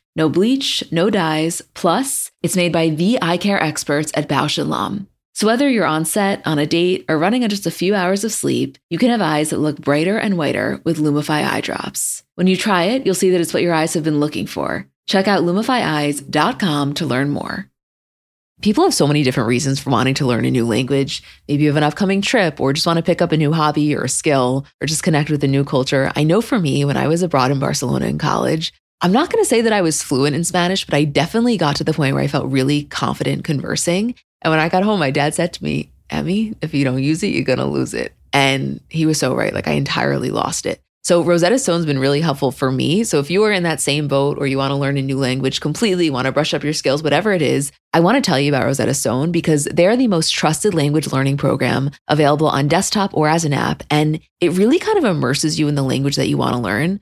[SPEAKER 1] No bleach, no dyes. Plus, it's made by the eye care experts at Bausch & Lomb. So whether you're on set, on a date, or running on just a few hours of sleep, you can have eyes that look brighter and whiter with Lumify eye drops. When you try it, you'll see that it's what your eyes have been looking for. Check out lumifyeyes.com to learn more. People have so many different reasons for wanting to learn a new language. Maybe you have an upcoming trip or just want to pick up a new hobby or a skill or just connect with a new culture. I know for me, when I was abroad in Barcelona in college, I'm not going to say that I was fluent in Spanish, but I definitely got to the point where I felt really confident conversing. And when I got home, my dad said to me, Emmy, if you don't use it, you're going to lose it. And he was so right. Like I entirely lost it. So Rosetta Stone's been really helpful for me. So if you are in that same boat or you want to learn a new language completely, want to brush up your skills, whatever it is, I want to tell you about Rosetta Stone because they're the most trusted language learning program available on desktop or as an app. And it really kind of immerses you in the language that you want to learn.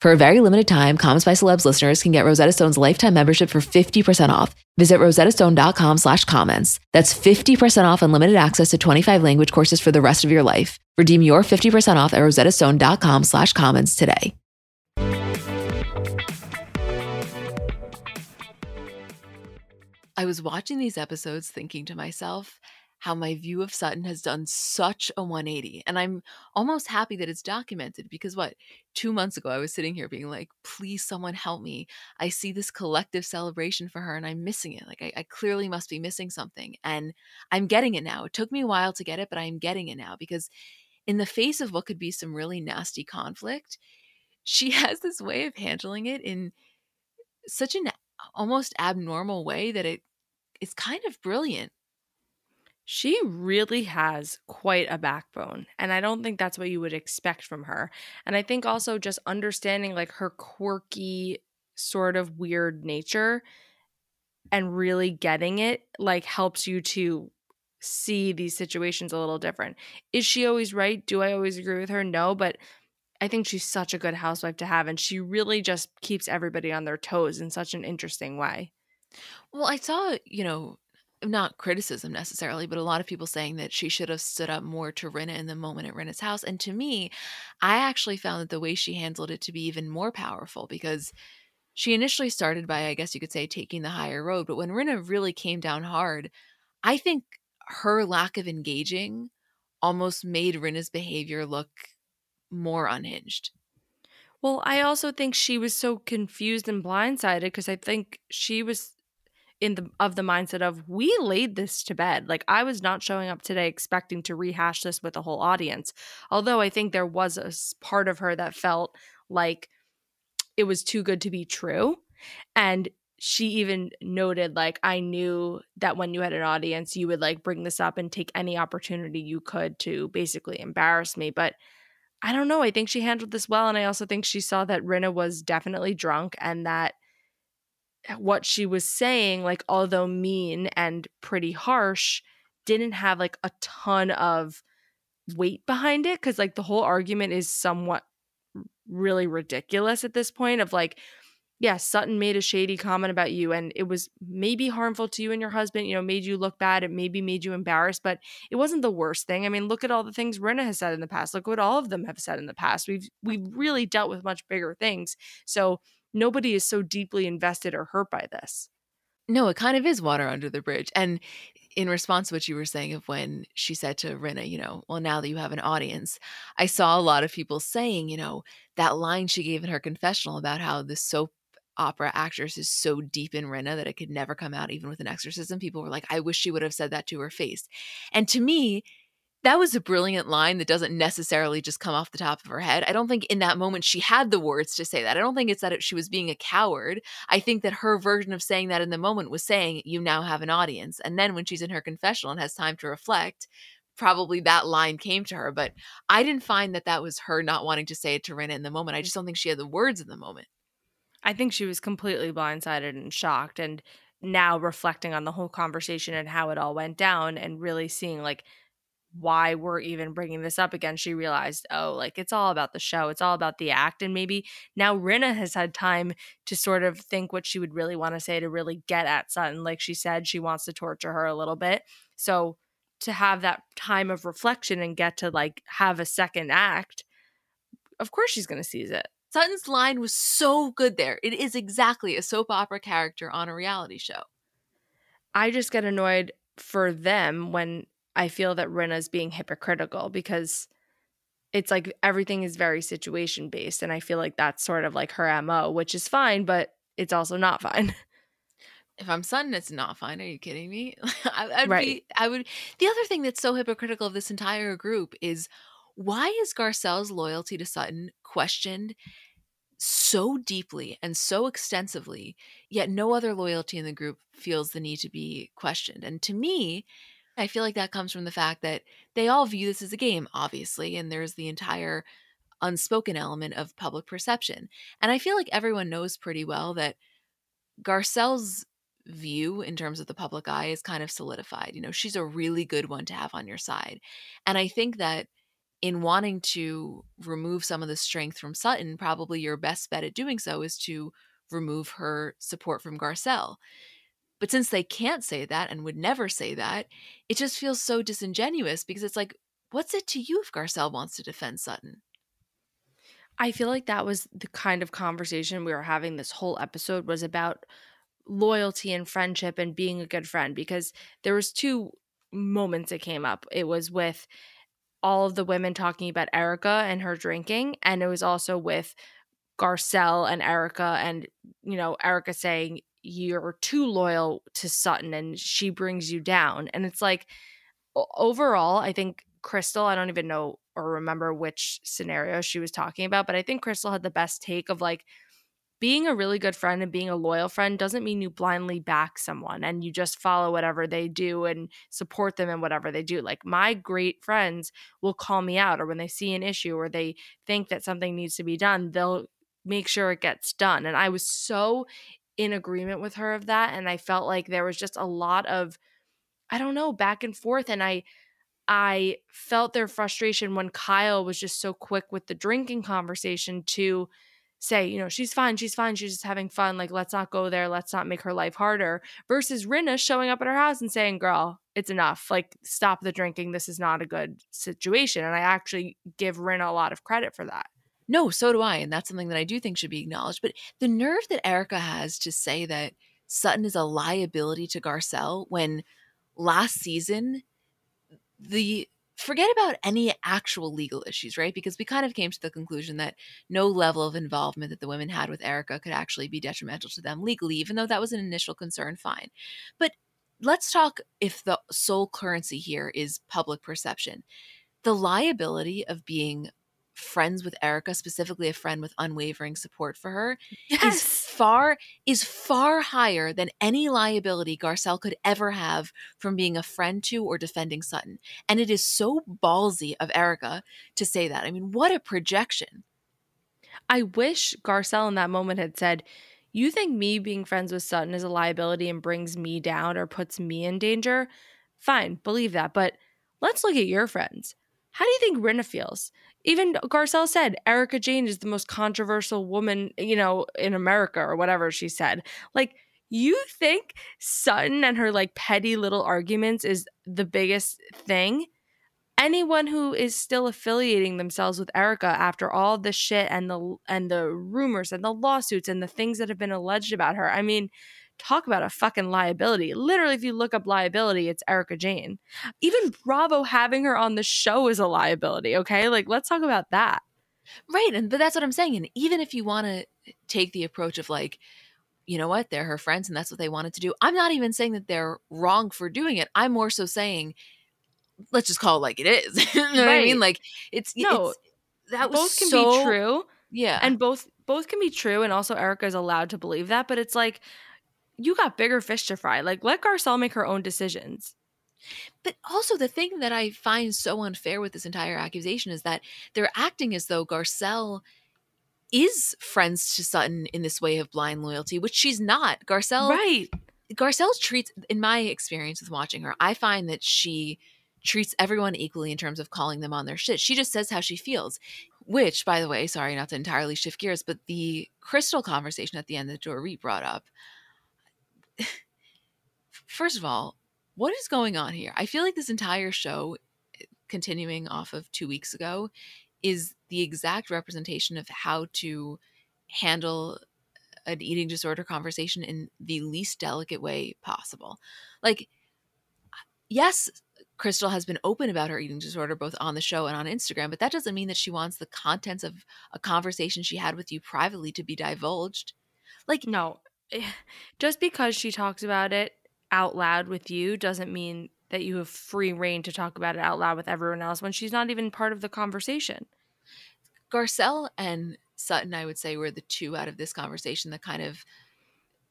[SPEAKER 1] For a very limited time, Comments by Celebs listeners can get Rosetta Stone's lifetime membership for 50% off. Visit rosettastone.com slash comments. That's 50% off unlimited access to 25 language courses for the rest of your life. Redeem your 50% off at rosettastone.com slash comments today. I was watching these episodes thinking to myself, how my view of Sutton has done such a 180. And I'm almost happy that it's documented because what, two months ago, I was sitting here being like, please, someone help me. I see this collective celebration for her and I'm missing it. Like, I, I clearly must be missing something. And I'm getting it now. It took me a while to get it, but I'm getting it now because in the face of what could be some really nasty conflict, she has this way of handling it in such an almost abnormal way that it is kind of brilliant
[SPEAKER 2] she really has quite a backbone. And I don't think that's what you would expect from her. And I think also just understanding like her quirky, sort of weird nature and really getting it like helps you to see these situations a little different. Is she always right? Do I always agree with her? No, but I think she's such a good housewife to have and she really just keeps everybody on their toes in such an interesting way.
[SPEAKER 1] Well, I saw, you know, not criticism necessarily, but a lot of people saying that she should have stood up more to Rinna in the moment at Rinna's house. And to me, I actually found that the way she handled it to be even more powerful because she initially started by, I guess you could say, taking the higher road. But when Rinna really came down hard, I think her lack of engaging almost made Rinna's behavior look more unhinged.
[SPEAKER 2] Well, I also think she was so confused and blindsided because I think she was in the of the mindset of we laid this to bed. Like I was not showing up today expecting to rehash this with a whole audience. Although I think there was a part of her that felt like it was too good to be true. And she even noted like I knew that when you had an audience you would like bring this up and take any opportunity you could to basically embarrass me, but I don't know. I think she handled this well and I also think she saw that Rinna was definitely drunk and that what she was saying, like, although mean and pretty harsh, didn't have like a ton of weight behind it. Cause like the whole argument is somewhat really ridiculous at this point of like, yeah, Sutton made a shady comment about you and it was maybe harmful to you and your husband, you know, made you look bad. It maybe made you embarrassed, but it wasn't the worst thing. I mean, look at all the things Rinna has said in the past. Look what all of them have said in the past. We've we've really dealt with much bigger things. So nobody is so deeply invested or hurt by this.
[SPEAKER 1] No, it kind of is water under the bridge. And in response to what you were saying of when she said to Rinna, you know, well, now that you have an audience, I saw a lot of people saying, you know, that line she gave in her confessional about how the soap opera actress is so deep in Rinna that it could never come out even with an exorcism. People were like, I wish she would have said that to her face. And to me, that was a brilliant line that doesn't necessarily just come off the top of her head. I don't think in that moment she had the words to say that. I don't think it's that she was being a coward. I think that her version of saying that in the moment was saying, You now have an audience. And then when she's in her confessional and has time to reflect, probably that line came to her. But I didn't find that that was her not wanting to say it to Rinna in the moment. I just don't think she had the words in the moment.
[SPEAKER 2] I think she was completely blindsided and shocked. And now reflecting on the whole conversation and how it all went down and really seeing like why we're even bringing this up again she realized oh like it's all about the show it's all about the act and maybe now Rinna has had time to sort of think what she would really want to say to really get at Sutton like she said she wants to torture her a little bit so to have that time of reflection and get to like have a second act of course she's going to seize it
[SPEAKER 1] Sutton's line was so good there. It is exactly a soap opera character on a reality show.
[SPEAKER 2] I just get annoyed for them when I feel that Rinna's being hypocritical because it's like everything is very situation based. And I feel like that's sort of like her MO, which is fine, but it's also not fine.
[SPEAKER 1] If I'm Sutton, it's not fine. Are you kidding me? I, I'd right. Be, I would. The other thing that's so hypocritical of this entire group is why is Garcelle's loyalty to Sutton questioned so deeply and so extensively, yet no other loyalty in the group feels the need to be questioned. And to me, I feel like that comes from the fact that they all view this as a game, obviously, and there's the entire unspoken element of public perception. And I feel like everyone knows pretty well that Garcelle's view in terms of the public eye is kind of solidified. You know, she's a really good one to have on your side. And I think that in wanting to remove some of the strength from Sutton, probably your best bet at doing so is to remove her support from Garcelle. But since they can't say that and would never say that, it just feels so disingenuous because it's like, what's it to you if Garcelle wants to defend Sutton?
[SPEAKER 2] I feel like that was the kind of conversation we were having this whole episode was about loyalty and friendship and being a good friend because there was two moments it came up. It was with all of the women talking about Erika and her drinking. And it was also with Garcelle and Erika and, you know, Erika saying, You're too loyal to Sutton and she brings you down. And it's like, overall, I think Crystal, I don't even know or remember which scenario she was talking about, but I think Crystal had the best take of like, being a really good friend and being a loyal friend doesn't mean you blindly back someone and you just follow whatever they do and support them in whatever they do. Like my great friends will call me out or when they see an issue or they think that something needs to be done, they'll make sure it gets done. And I was so in agreement with her of that and I felt like there was just a lot of I don't know, back and forth and I I felt their frustration when Kyle was just so quick with the drinking conversation to say, you know, she's fine, she's fine, she's just having fun. Like, let's not go there, let's not make her life harder. Versus Rinna showing up at her house and saying, girl, it's enough. Like, stop the drinking. This is not a good situation. And I actually give Rinna a lot of credit for that.
[SPEAKER 1] No, so do I. And that's something that I do think should be acknowledged. But the nerve that Erika has to say that Sutton is a liability to Garcelle when last season the forget about any actual legal issues, right? Because we kind of came to the conclusion that no level of involvement that the women had with Erika could actually be detrimental to them legally, even though that was an initial concern, fine. But let's talk if the sole currency here is public perception. The liability of being friends with Erika, specifically a friend with unwavering support for her, yes. is far is far higher than any liability Garcelle could ever have from being a friend to or defending Sutton. And it is so ballsy of Erika to say that. I mean, what a projection.
[SPEAKER 2] I wish Garcelle in that moment had said, You think me being friends with Sutton is a liability and brings me down or puts me in danger? Fine, believe that. But let's look at your friends. How do you think Rinna feels? Even Garcelle said Erika Jayne is the most controversial woman, you know, in America or whatever she said. Like, you think Sutton and her like petty little arguments is the biggest thing? Anyone who is still affiliating themselves with Erika after all the shit and the and the rumors and the lawsuits and the things that have been alleged about her. I mean, talk about a fucking liability. Literally, if you look up liability, it's Erika Jayne. Even Bravo having her on the show is a liability, okay? Like, let's talk about that.
[SPEAKER 1] Right. And but that's what I'm saying. And even if you want to take the approach of like, you know what, they're her friends and that's what they wanted to do. I'm not even saying that they're wrong for doing it. I'm more so saying, let's just call it like it is. you know right. what I mean? Like it's no, it's,
[SPEAKER 2] that both can so, be true.
[SPEAKER 1] Yeah.
[SPEAKER 2] And both both can be true and also Erika is allowed to believe that, but it's like you got bigger fish to fry. Like, let Garcelle make her own decisions.
[SPEAKER 1] But also, the thing that I find so unfair with this entire accusation is that they're acting as though Garcelle is friends to Sutton in this way of blind loyalty, which she's not. Garcelle
[SPEAKER 2] right.
[SPEAKER 1] Garcelle treats, in my experience with watching her, I find that she treats everyone equally in terms of calling them on their shit. She just says how she feels. Which, by the way, sorry not to entirely shift gears, but the crystal conversation at the end that Dorit brought up. First of all, what is going on here? I feel like this entire show, continuing off of two weeks ago, is the exact representation of how to handle an eating disorder conversation in the least delicate way possible. Like, yes, Crystal has been open about her eating disorder both on the show and on Instagram, but that doesn't mean that she wants the contents of a conversation she had with you privately to be divulged.
[SPEAKER 2] Like, no, Eh, just because she talks about it out loud with you doesn't mean that you have free reign to talk about it out loud with everyone else when she's not even part of the conversation.
[SPEAKER 1] Garcelle and Sutton, I would say, were the two out of this conversation that kind of,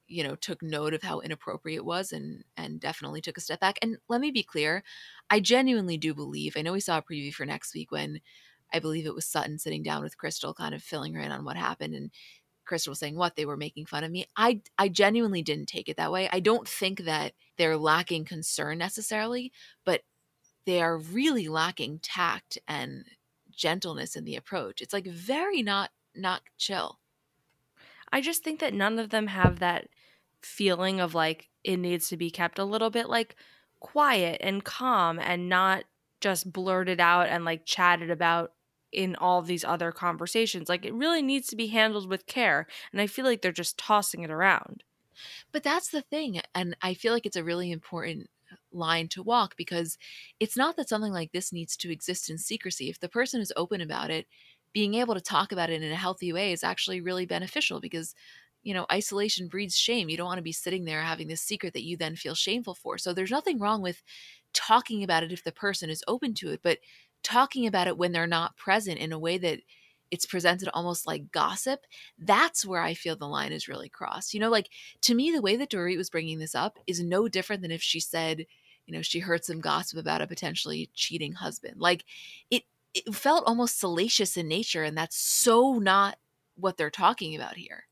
[SPEAKER 1] you know, took note of how inappropriate it was and and definitely took a step back. And let me be clear, I genuinely do believe. I know we saw a preview for next week when I believe it was Sutton sitting down with Crystal, kind of filling her in on what happened, and Crystal was saying what they were making fun of me. I I genuinely didn't take it that way. I don't think that they're lacking concern necessarily, but they are really lacking tact and gentleness in the approach. It's like very not not chill.
[SPEAKER 2] I just think that none of them have that feeling of like it needs to be kept a little bit like quiet and calm and not just blurted out and like chatted about in all these other conversations. Like it really needs to be handled with care. And I feel like they're just tossing it around.
[SPEAKER 1] But that's the thing. And I feel like it's a really important line to walk because it's not that something like this needs to exist in secrecy. If the person is open about it, being able to talk about it in a healthy way is actually really beneficial because you know, isolation breeds shame. You don't want to be sitting there having this secret that you then feel shameful for. So there's nothing wrong with talking about it if the person is open to it, but talking about it when they're not present in a way that it's presented almost like gossip, that's where I feel the line is really crossed. You know, like to me, the way that Dorit was bringing this up is no different than if she said, you know, she heard some gossip about a potentially cheating husband. Like it, it felt almost salacious in nature, and that's so not what they're talking about here.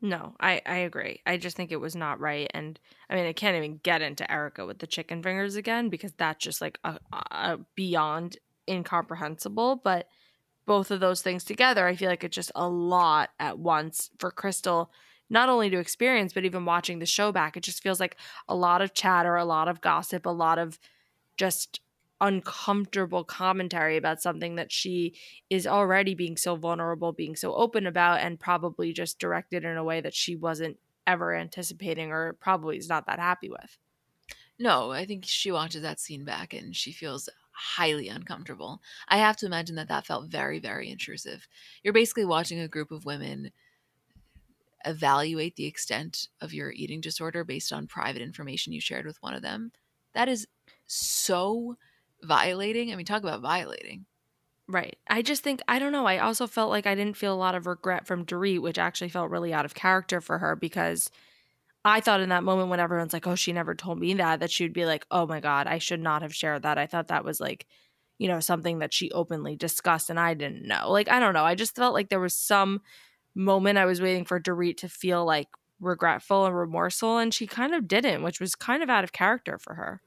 [SPEAKER 2] No, I I agree. I just think it was not right, and I mean I can't even get into Erika with the chicken fingers again because that's just like a, a beyond incomprehensible. But both of those things together, I feel like it's just a lot at once for Crystal, not only to experience but even watching the show back. It just feels like a lot of chatter, a lot of gossip, a lot of just uncomfortable commentary about something that she is already being so vulnerable, being so open about, and probably just directed in a way that she wasn't ever anticipating or probably is not that happy with.
[SPEAKER 1] No, I think she watches that scene back and she feels highly uncomfortable. I have to imagine that that felt very, very intrusive. You're basically watching a group of women evaluate the extent of your eating disorder based on private information you shared with one of them. That is so violating. I mean, talk about violating.
[SPEAKER 2] Right. I just think I don't know. I also felt like I didn't feel a lot of regret from Dorit, which actually felt really out of character for her because I thought in that moment when everyone's like, "Oh, she never told me that," that she'd be like, "Oh my god, I should not have shared that." I thought that was like, you know, something that she openly discussed and I didn't know. Like, I don't know. I just felt like there was some moment I was waiting for Dorit to feel like regretful and remorseful and she kind of didn't, which was kind of out of character for her.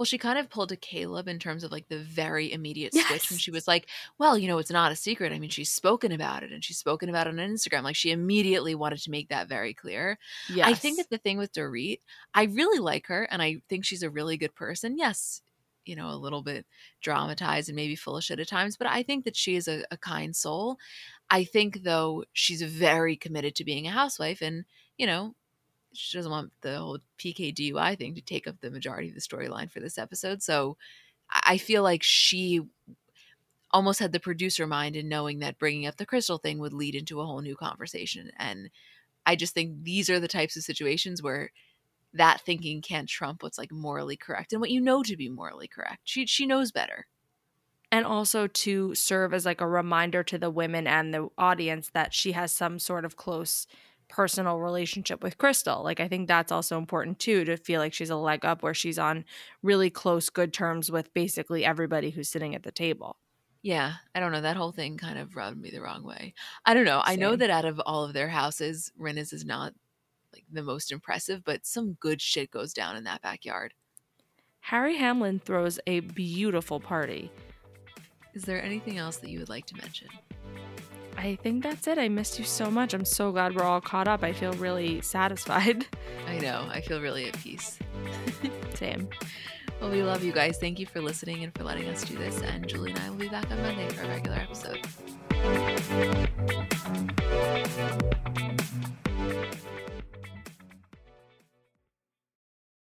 [SPEAKER 1] Well, she kind of pulled a Caleb in terms of like the very immediate switch when she was like, well, you know, it's not a secret. I mean, she's spoken about it and she's spoken about it on Instagram. Like she immediately wanted to make that very clear. Yes. I think that the thing with Dorit, I really like her and I think she's a really good person. Yes, you know, a little bit dramatized and maybe full of shit at times, but I think that she is a, a kind soul. I think though she's very committed to being a housewife and, you know, she doesn't want the whole PK DUI thing to take up the majority of the storyline for this episode. So I feel like she almost had the producer mind in knowing that bringing up the crystal thing would lead into a whole new conversation. And I just think these are the types of situations where that thinking can't trump what's like morally correct and what you know to be morally correct. She she knows better.
[SPEAKER 2] And also to serve as like a reminder to the women and the audience that she has some sort of close personal relationship with Crystal. Like I think that's also important too to feel like she's a leg up where she's on really close good terms with basically everybody who's sitting at the table.
[SPEAKER 1] Yeah, I don't know. That whole thing kind of rubbed me the wrong way. I don't know. Same. I know that out of all of their houses, Rinna's is not like the most impressive, but some good shit goes down in that backyard.
[SPEAKER 2] Harry Hamlin throws a beautiful party.
[SPEAKER 1] Is there anything else that you would like to mention?
[SPEAKER 2] I think that's it. I missed you so much. I'm so glad we're all caught up. I feel really satisfied.
[SPEAKER 1] I know. I feel really at peace.
[SPEAKER 2] Same.
[SPEAKER 1] Well, we love you guys. Thank you for listening and for letting us do this. And Julie and I will be back on Monday for a regular episode.